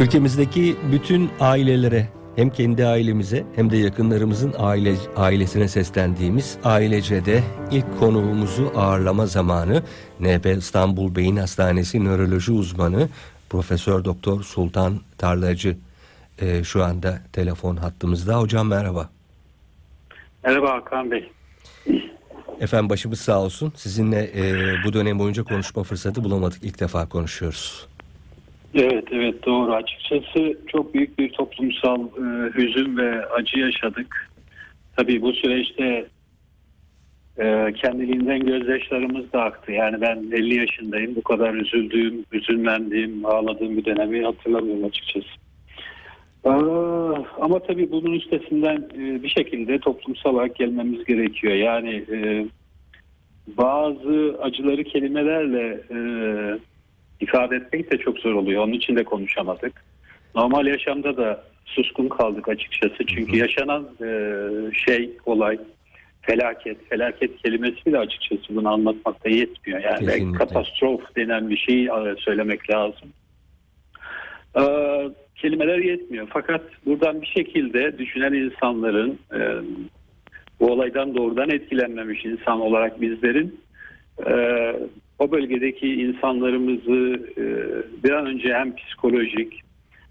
Ülkemizdeki bütün ailelere hem kendi ailemize hem de yakınlarımızın aile, ailesine seslendiğimiz Ailece'de ilk konuğumuzu ağırlama zamanı NP İstanbul Beyin Hastanesi nöroloji uzmanı Profesör Doktor Sultan Tarlacı e, şu anda telefon hattımızda. Hocam merhaba. Merhaba Hakan Bey. Efendim başımız sağ olsun. Sizinle e, bu dönem boyunca konuşma fırsatı bulamadık. İlk defa konuşuyoruz. Evet evet doğru. Açıkçası çok büyük bir toplumsal e, hüzün ve acı yaşadık. Tabii bu süreçte e, kendiliğinden gözyaşlarımız da aktı. Yani ben 50 yaşındayım. Bu kadar üzüldüğüm, üzünlendiğim, ağladığım bir dönemi hatırlamıyorum açıkçası. Aa, ama tabii bunun üstesinden e, bir şekilde toplumsal olarak gelmemiz gerekiyor. Yani e, bazı acıları kelimelerle e, ifade etmek de çok zor oluyor. Onun için de konuşamadık. Normal yaşamda da suskun kaldık açıkçası. Çünkü yaşanan e, şey, olay, felaket. Felaket kelimesi bile açıkçası bunu anlatmakta yetmiyor. Yani Kesinlikle. katastrof denen bir şey söylemek lazım. E, kelimeler yetmiyor. Fakat buradan bir şekilde düşünen insanların e, bu olaydan doğrudan etkilenmemiş insan olarak bizlerin e, o bölgedeki insanlarımızı e, bir an önce hem psikolojik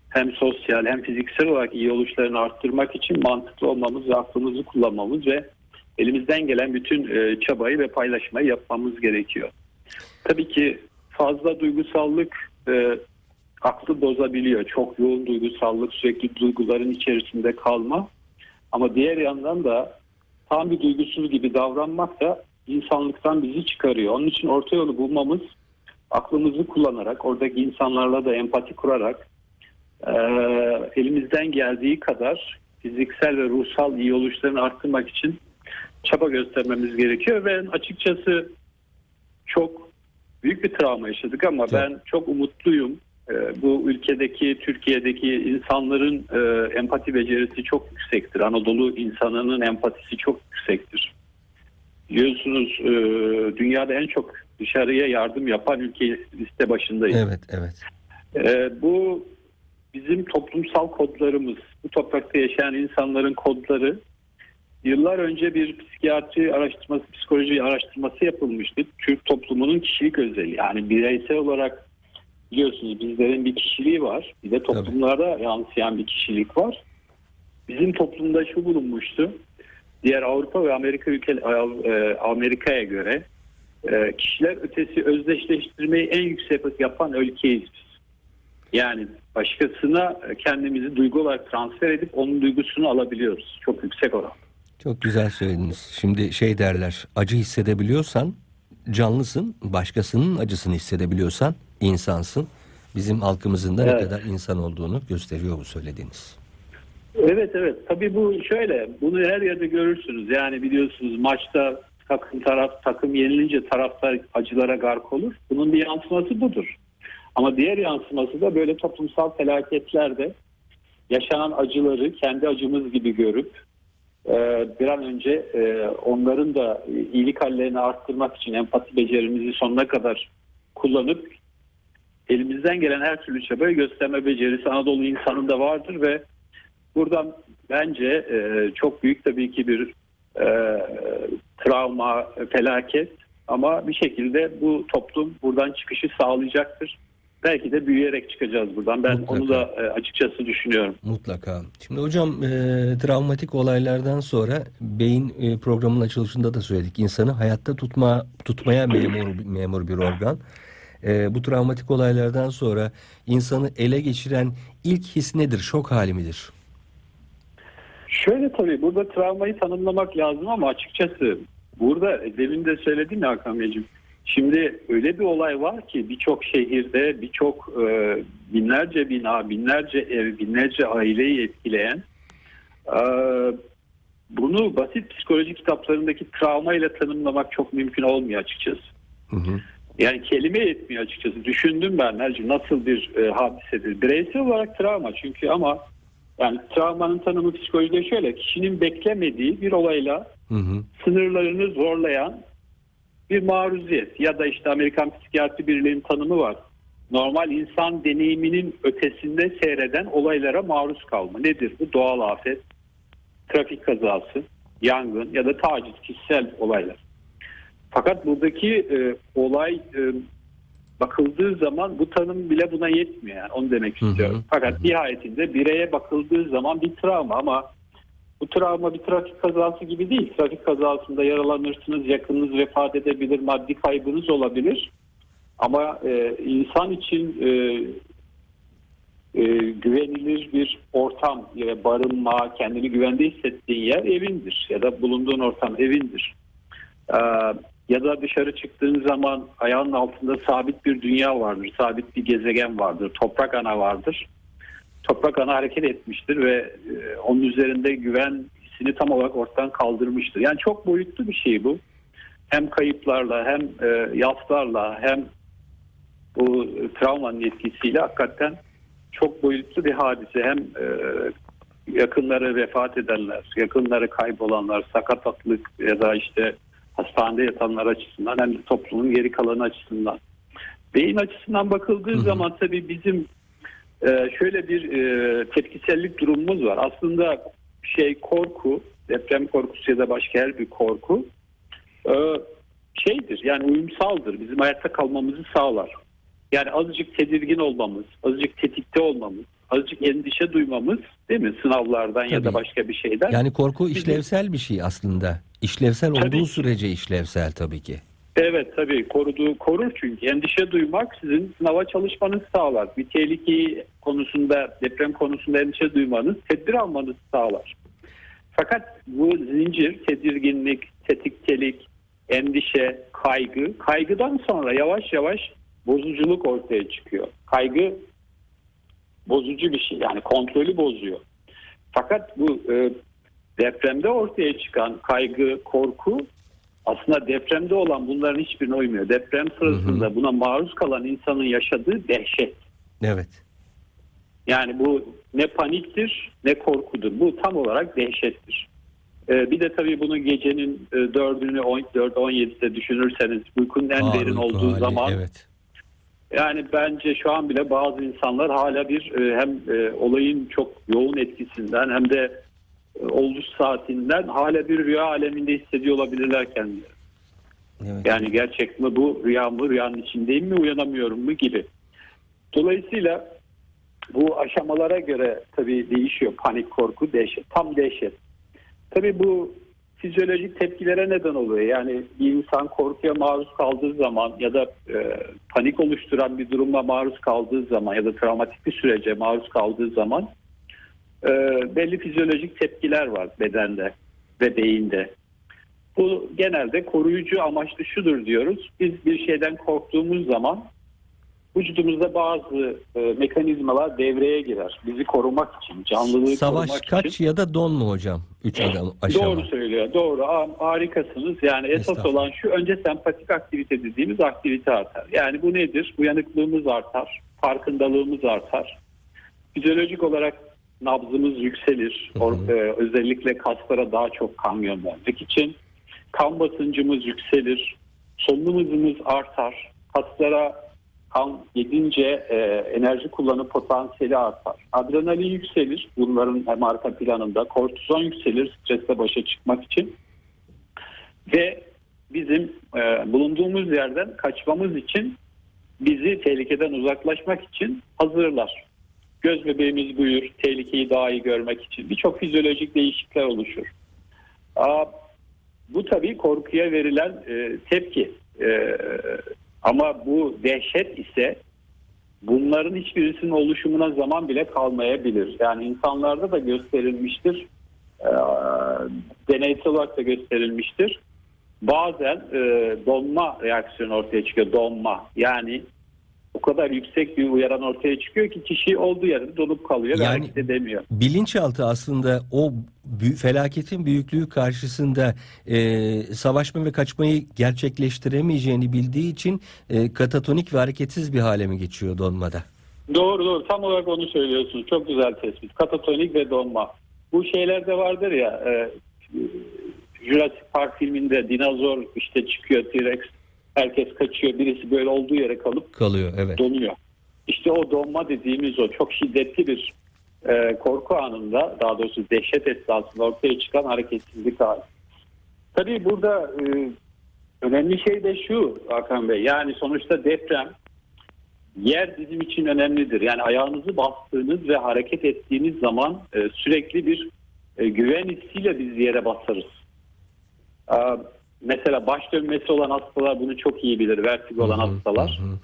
hem sosyal hem fiziksel olarak iyi oluşlarını arttırmak için mantıklı olmamız ve aklımızı kullanmamız ve elimizden gelen bütün e, çabayı ve paylaşmayı yapmamız gerekiyor. Tabii ki fazla duygusallık e, aklı bozabiliyor. Çok yoğun duygusallık, sürekli duyguların içerisinde kalma. Ama diğer yandan da tam bir duygusuz gibi davranmak da insanlıktan bizi çıkarıyor. Onun için orta yolu bulmamız aklımızı kullanarak, oradaki insanlarla da empati kurarak e, elimizden geldiği kadar fiziksel ve ruhsal iyi oluşlarını arttırmak için çaba göstermemiz gerekiyor. ve açıkçası çok büyük bir travma yaşadık ama Çok. ben çok umutluyum. E, bu ülkedeki, Türkiye'deki insanların e, empati becerisi çok yüksektir. Anadolu insanının empatisi çok yüksektir. Biliyorsunuz e, dünyada en çok dışarıya yardım yapan ülke liste başındayız. Evet, evet. E, bu bizim toplumsal kodlarımız, bu toprakta yaşayan insanların kodları yıllar önce bir psikiyatri araştırması, psikoloji araştırması yapılmıştı. Türk toplumunun kişilik özelliği. Yani bireysel olarak biliyorsunuz bizlerin bir kişiliği var. Bir de toplumlarda yansıyan bir kişilik var. Bizim toplumda şu bulunmuştu. Diğer Avrupa ve Amerika ülke e, Amerika'ya göre e, kişiler ötesi özdeşleştirmeyi en yüksek yapan ülkeyiz biz. Yani başkasına kendimizi duygu olarak transfer edip onun duygusunu alabiliyoruz. Çok yüksek oran. Çok güzel söylediniz. Şimdi şey derler, acı hissedebiliyorsan canlısın, başkasının acısını hissedebiliyorsan insansın. Bizim halkımızın da ne Evet. kadar insan olduğunu gösteriyor bu söylediğiniz. Evet evet. Tabii bu şöyle. Bunu her yerde görürsünüz. Yani biliyorsunuz maçta takım taraf takım yenilince taraftar acılara gark olur. Bunun bir yansıması budur. Ama diğer yansıması da böyle toplumsal felaketlerde yaşanan acıları kendi acımız gibi görüp e, bir an önce e, onların da iyilik hallerini arttırmak için empati becerimizi sonuna kadar kullanıp elimizden gelen her türlü çabayı gösterme becerisi Anadolu insanında vardır ve buradan bence e, çok büyük tabii ki bir e, travma, felaket ama bir şekilde bu toplum buradan çıkışı sağlayacaktır. Belki de büyüyerek çıkacağız buradan. Ben Mutlaka. onu da e, açıkçası düşünüyorum. Mutlaka. Şimdi hocam e, travmatik olaylardan sonra beyin e, programının açılışında da söyledik. İnsanı hayatta tutma tutmaya memur memur bir organ. E, bu travmatik olaylardan sonra insanı ele geçiren ilk his nedir? Şok hali midir? Şöyle tabii burada travmayı tanımlamak lazım ama açıkçası burada demin de söyledim ya Hakan Beyciğim. Şimdi öyle bir olay var ki birçok şehirde birçok e, binlerce bina, binlerce ev, binlerce aileyi etkileyen e, bunu basit psikoloji kitaplarındaki travma ile tanımlamak çok mümkün olmuyor açıkçası. Hı hı. Yani kelime yetmiyor açıkçası. Düşündüm ben Nerci nasıl bir e, hadisedir. Bireysel olarak travma çünkü ama yani travmanın tanımı psikolojide şöyle. Kişinin beklemediği bir olayla Hı hı. sınırlarını zorlayan bir maruziyet ya da işte Amerikan Psikiyatri Birliği'nin tanımı var. normal insan deneyiminin ötesinde seyreden olaylara maruz kalma. Nedir bu? Doğal afet, trafik kazası, yangın ya da taciz, kişisel olaylar. Fakat buradaki e, olay e, bakıldığı zaman bu tanım bile buna yetmiyor. Yani onu demek Hı hı. istiyorum. Fakat nihayetinde bireye bakıldığı zaman bir travma ama bu travma bir trafik kazası gibi değil. Trafik kazasında yaralanırsınız, yakınınız vefat edebilir, maddi kaybınız olabilir. Ama e, insan için e, e, güvenilir bir ortam, ya barınma, kendini güvende hissettiğin yer evindir ya da bulunduğun ortam evindir. Ee, ya da dışarı çıktığın zaman ayağının altında sabit bir dünya vardır, sabit bir gezegen vardır, toprak ana vardır. Toprak ana hareket etmiştir ve e, onun üzerinde güven hissini tam olarak ortadan kaldırmıştır. Yani çok boyutlu bir şey bu. Hem kayıplarla hem e, hem bu e, travmanın etkisiyle hakikaten çok boyutlu bir hadise. Hem e, yakınları vefat edenler, yakınları kaybolanlar, sakatlık ya da işte hastanede yatanlar açısından hem de toplumun geri kalanı açısından. Beyin açısından bakıldığı Hı hı. zaman tabii bizim e, şöyle bir e, tepkisellik durumumuz var. Aslında şey korku, deprem korkusu ya da başka her bir korku e, şeydir yani uyumsaldır. Bizim hayatta kalmamızı sağlar. Yani azıcık tedirgin olmamız, azıcık tetikte olmamız, azıcık endişe duymamız değil mi sınavlardan ya da Tabii. başka bir şeyden. Yani korku işlevsel bir şey aslında. İşlevsel Tabii olduğu sürece işlevsel tabii ki. Evet tabii koruduğu korur çünkü endişe duymak sizin sınava çalışmanızı sağlar. Bir tehlikeyi konusunda deprem konusunda endişe duymanız tedbir almanızı sağlar. Fakat bu zincir tedirginlik, tetiktelik, endişe, kaygı, kaygıdan sonra yavaş yavaş bozuculuk ortaya çıkıyor. Kaygı bozucu bir şey yani kontrolü bozuyor. Fakat bu e, depremde ortaya çıkan kaygı, korku aslında depremde olan bunların hiçbirine uymuyor. Deprem sırasında buna maruz kalan insanın yaşadığı dehşet. Evet. Yani bu ne paniktir ne korkudur. Bu tam olarak dehşettir. Ee, bir de tabii bunu gecenin e, 4'ünü 4-17'de düşünürseniz uykunun en Aa, derin uyku olduğu hali, zaman Evet. yani bence şu an bile bazı insanlar hala bir e, hem e, olayın çok yoğun etkisinden hem de oluş saatinden hala bir rüya aleminde hissediyor olabilirler kendileri. Evet. Yani gerçek mi bu rüya mı rüyanın içindeyim mi uyanamıyorum mu gibi. Dolayısıyla bu aşamalara göre tabii değişiyor panik, korku, dehşet, tam dehşet. Tabii bu fizyolojik tepkilere neden oluyor. Yani bir insan korkuya maruz kaldığı zaman ya da e, panik oluşturan bir duruma maruz kaldığı zaman ya da travmatik bir sürece maruz kaldığı zaman e, belli fizyolojik tepkiler var bedende ve beyinde. Bu genelde koruyucu amaçlı şudur diyoruz. Biz bir şeyden korktuğumuz zaman vücudumuzda bazı e, mekanizmalar devreye girer. Bizi korumak için, canlılığı Savaş korumak kaç için. ya da don mu hocam? Üç adam aşama. Doğru söylüyor. Doğru. Aa, Harikasınız. Yani esas olan şu önce sempatik aktivite dediğimiz aktivite artar. Yani bu nedir? Uyanıklığımız artar. Farkındalığımız artar. Fizyolojik olarak nabzımız yükselir. Hı e, özellikle kaslara daha çok kan göndermek için. Kan basıncımız yükselir. Solunum hızımız artar. Kaslara kan gidince e, enerji kullanım potansiyeli artar. Adrenalin yükselir. Bunların hem arka planında kortizon yükselir stresle başa çıkmak için. Ve bizim e, bulunduğumuz yerden kaçmamız için bizi tehlikeden uzaklaşmak için hazırlar. Göz bebeğimiz buyur, tehlikeyi daha iyi görmek için. Birçok fizyolojik değişiklikler oluşur. Bu tabii korkuya verilen e, tepki. E, ama bu dehşet ise bunların hiçbirisinin oluşumuna zaman bile kalmayabilir. Yani insanlarda da gösterilmiştir. E, deneysel olarak da gösterilmiştir. Bazen e, donma reaksiyonu ortaya çıkıyor. Donma. Yani o kadar yüksek bir uyaran ortaya çıkıyor ki kişi olduğu yerde donup kalıyor ve Yani- hareket edemiyor. Bilinçaltı aslında o felaketin büyüklüğü karşısında e, savaşma ve kaçmayı gerçekleştiremeyeceğini bildiği için e, katatonik ve hareketsiz bir hale mi geçiyor donmada? Doğru doğru tam olarak onu söylüyorsunuz. Çok güzel tespit. Katatonik ve donma. Bu şeyler de vardır ya e, Jurassic Park filminde dinozor işte çıkıyor T-Rex herkes kaçıyor birisi böyle olduğu yere kalıp Kalıyor evet. donuyor. işte o donma dediğimiz o çok şiddetli bir e, korku anında daha doğrusu dehşet esnasında ortaya çıkan hareketsizlik hali. Tabii burada e, önemli şey de şu Hakan Bey yani sonuçta deprem yer bizim için önemlidir. Yani ayağınızı bastığınız ve hareket ettiğiniz zaman e, sürekli bir e, güven hissiyle biz yere basarız. E, mesela baş dönmesi olan hastalar bunu çok iyi bilir. Vertigo olan hastalar. hı hı.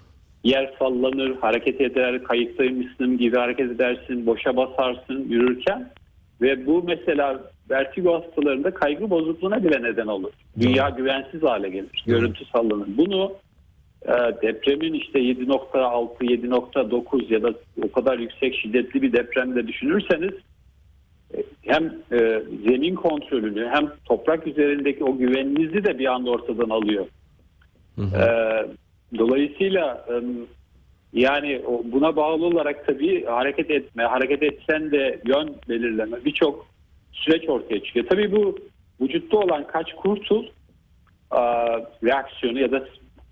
Yer sallanır, hareket eder, kayıktaymışsın gibi hareket edersin, boşa basarsın yürürken. Ve bu mesela vertigo hastalarında kaygı bozukluğuna bile neden olur. Dünya güvensiz hale gelir, görüntü sallanır. Bunu e, depremin işte 7.6, 7.9 ya da o kadar yüksek şiddetli bir depremde düşünürseniz hem e, zemin kontrolünü hem toprak üzerindeki o güveninizi de bir anda ortadan alıyor. Hı hı. Ee, dolayısıyla ım, yani buna bağlı olarak tabii hareket etme, hareket etsen de yön belirleme birçok süreç ortaya çıkıyor. Tabii bu vücutta olan kaç kurtul aa, reaksiyonu ya da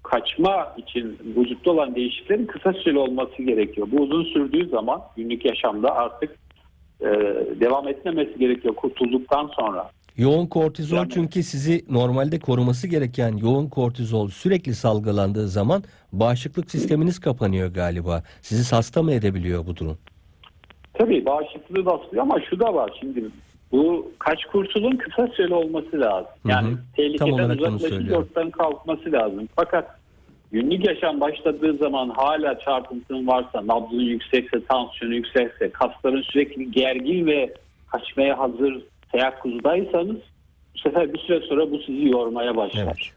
kaçma için vücutta olan değişikliklerin kısa süreli olması gerekiyor. Bu uzun sürdüğü zaman günlük yaşamda artık e, devam etmemesi gerekiyor kurtulduktan sonra. Yoğun kortizol Yani- çünkü sizi normalde koruması gereken yoğun kortizol sürekli salgılandığı zaman bağışıklık sisteminiz kapanıyor galiba. Sizi hasta mı edebiliyor bu durum? Tabii bağışıklığı baskılıyor ama şu da var şimdi bu kaç kurtulun kısa süreli olması lazım. Yani Hı hı. Tehlikeden uzaklaşıp ortadan kalkması lazım. Fakat günlük yaşam başladığı zaman hala çarpıntın varsa, nabzın yüksekse, tansiyonu yüksekse, kasların sürekli gergin ve kaçmaya hazır teyakkuzdaysanız bu sefer bir süre sonra bu sizi yormaya başlar.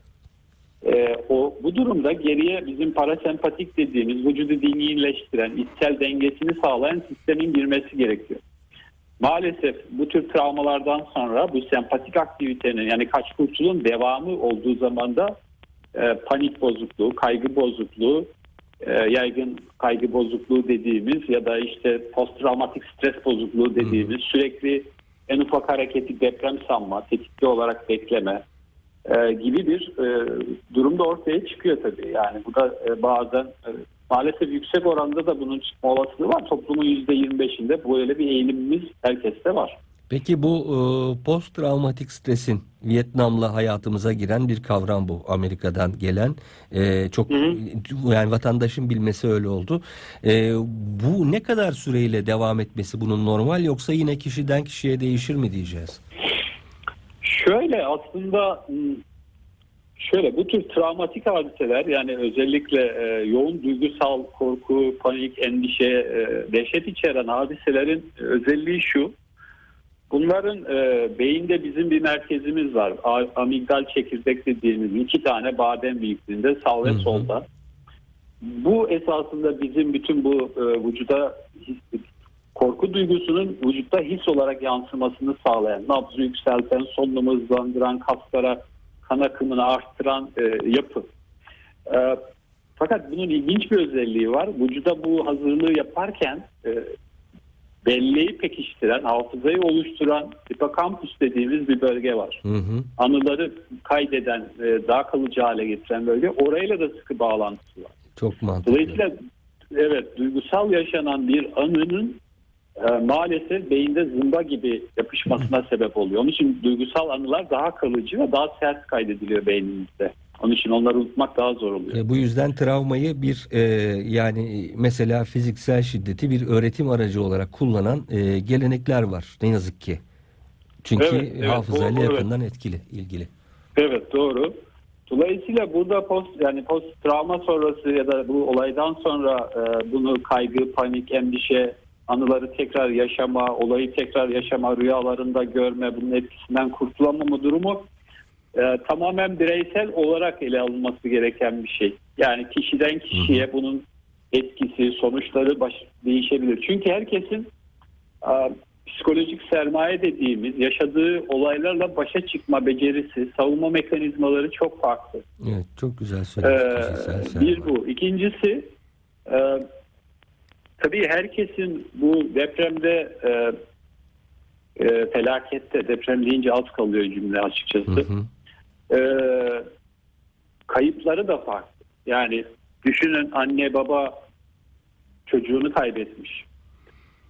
Evet. Ee, o bu durumda geriye bizim parasempatik dediğimiz vücudu dinginleştiren, içsel dengesini sağlayan sistemin girmesi gerekiyor. Maalesef bu tür travmalardan sonra bu sempatik aktivitenin yani kaç kurtulun devamı olduğu zaman da panik bozukluğu, kaygı bozukluğu, e, yaygın kaygı bozukluğu dediğimiz ya da işte posttraumatik stres bozukluğu dediğimiz sürekli en ufak hareketi deprem sanma, tetikli olarak bekleme, e, gibi bir e, durumda ortaya çıkıyor tabii. Yani bu da e, bazen e, maalesef yüksek oranda da bunun çıkma olasılığı var. Toplumun %25'inde böyle bir eğilimimiz herkeste var. Peki bu e, post travmatik stresin Vietnam'la hayatımıza giren bir kavram bu Amerika'dan gelen E, çok yani vatandaşın bilmesi öyle oldu. E, bu ne kadar süreyle devam etmesi bunun normal yoksa yine kişiden kişiye değişir mi diyeceğiz? Şöyle aslında hmm, şöyle bu tür travmatik hadiseler yani özellikle e, yoğun duygusal korku, panik, endişe, e, dehşet içeren hadiselerin özelliği şu. Bunların e, beyinde bizim bir merkezimiz var. A- amigdal çekirdek dediğimiz iki tane badem büyüklüğünde sağ ve Hı hı. solda. Bu esasında bizim bütün bu e, vücuda his- korku duygusunun vücutta his olarak yansımasını sağlayan, nabzı yükselten, solunumu hızlandıran, kaslara kan akımını arttıran e, yapı. E, fakat bunun ilginç bir özelliği var. Vücuda bu hazırlığı yaparken e, belleği pekiştiren, hafızayı oluşturan hipokampüs dediğimiz bir bölge var. Hı hı. Anıları kaydeden, e, daha kalıcı hale getiren bölge. Orayla da sıkı bağlantısı var. Çok mantıklı. Dolayısıyla evet duygusal yaşanan bir anının e, maalesef beyinde zımba gibi yapışmasına sebep oluyor. Onun için duygusal anılar daha kalıcı ve daha sert kaydediliyor beynimizde. Onun için onları unutmak daha zor oluyor. E, bu yüzden travmayı bir e, yani mesela fiziksel şiddeti bir öğretim aracı olarak kullanan e, gelenekler var ne yazık ki. Çünkü Evet, evet, hafızayla bu- evet. yakından etkili, ilgili. Evet doğru. Dolayısıyla burada post yani post travma sonrası ya da bu olaydan sonra e, bunu kaygı, panik, endişe anıları tekrar yaşama, olayı tekrar yaşama, rüyalarında görme, bunun etkisinden kurtulamama durumu e, tamamen bireysel olarak ele alınması gereken bir şey. Yani kişiden kişiye bunun etkisi, sonuçları baş, değişebilir. Çünkü herkesin e, psikolojik sermaye dediğimiz yaşadığı olaylarla başa çıkma becerisi, savunma mekanizmaları çok farklı. Evet, çok güzel Ee, söylediniz. sermaye. bir bu. İkincisi e, tabii herkesin bu depremde e, e, felakette deprem deyince az kalıyor cümle açıkçası. Hı hı. E, kayıpları da farklı. Yani düşünün anne baba çocuğunu kaybetmiş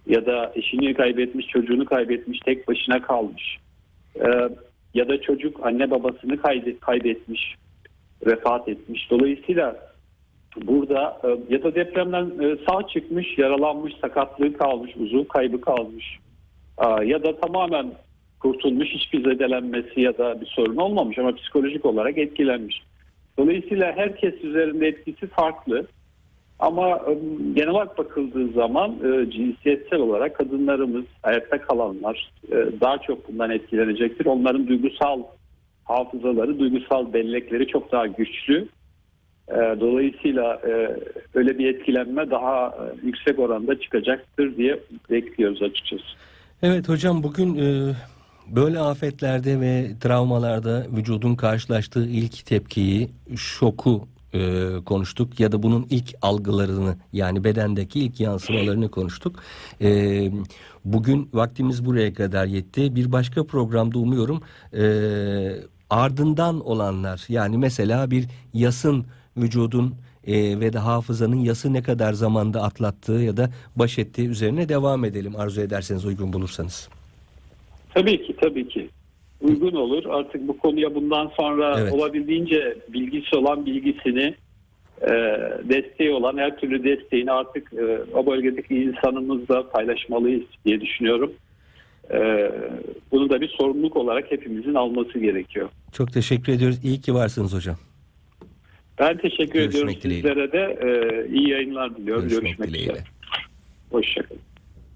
ya da eşini kaybetmiş, çocuğunu kaybetmiş, tek başına kalmış. Ee, ya da çocuk anne babasını kaybetmiş, vefat etmiş. Dolayısıyla burada e, ya da depremden e, sağ çıkmış, yaralanmış, sakatlığı kalmış, uzuv kaybı kalmış. Ya da tamamen kurtulmuş, hiçbir zedelenmesi ya da bir sorun olmamış ama psikolojik olarak etkilenmiş. Dolayısıyla herkes üzerinde etkisi farklı. Ama e, genel olarak bakıldığı zaman e, cinsiyetsel olarak kadınlarımız, hayatta kalanlar e, daha çok bundan etkilenecektir. Onların duygusal hafızaları, duygusal bellekleri çok daha güçlü. Dolayısıyla öyle bir etkilenme daha yüksek oranda çıkacaktır diye bekliyoruz açıkçası. Evet hocam bugün böyle afetlerde ve travmalarda vücudun karşılaştığı ilk tepkiyi, şoku e, konuştuk ya da bunun ilk algılarını yani bedendeki ilk yansımalarını konuştuk. E, bugün vaktimiz buraya kadar yetti. Bir başka programda umuyorum e, ardından olanlar yani mesela bir yasın vücudun e, ve de hafızanın yası ne kadar zamanda atlattığı ya da baş ettiği üzerine devam edelim arzu ederseniz uygun bulursanız. Tabii ki tabii ki uygun olur. Artık bu konuya bundan sonra Evet. olabildiğince bilgisi olan bilgisini e, desteği olan her türlü desteğini artık e, o bölgedeki insanımızla paylaşmalıyız diye düşünüyorum. E, bunu da bir sorumluluk olarak hepimizin alması gerekiyor. Çok teşekkür ediyoruz. İyi ki varsınız hocam. Ben teşekkür Görüşmek ediyorum dileğiyle. sizlere de e, iyi yayınlar diliyorum. Görüşmek Görüşmek, dileğiyle. üzere. Hoşçakalın.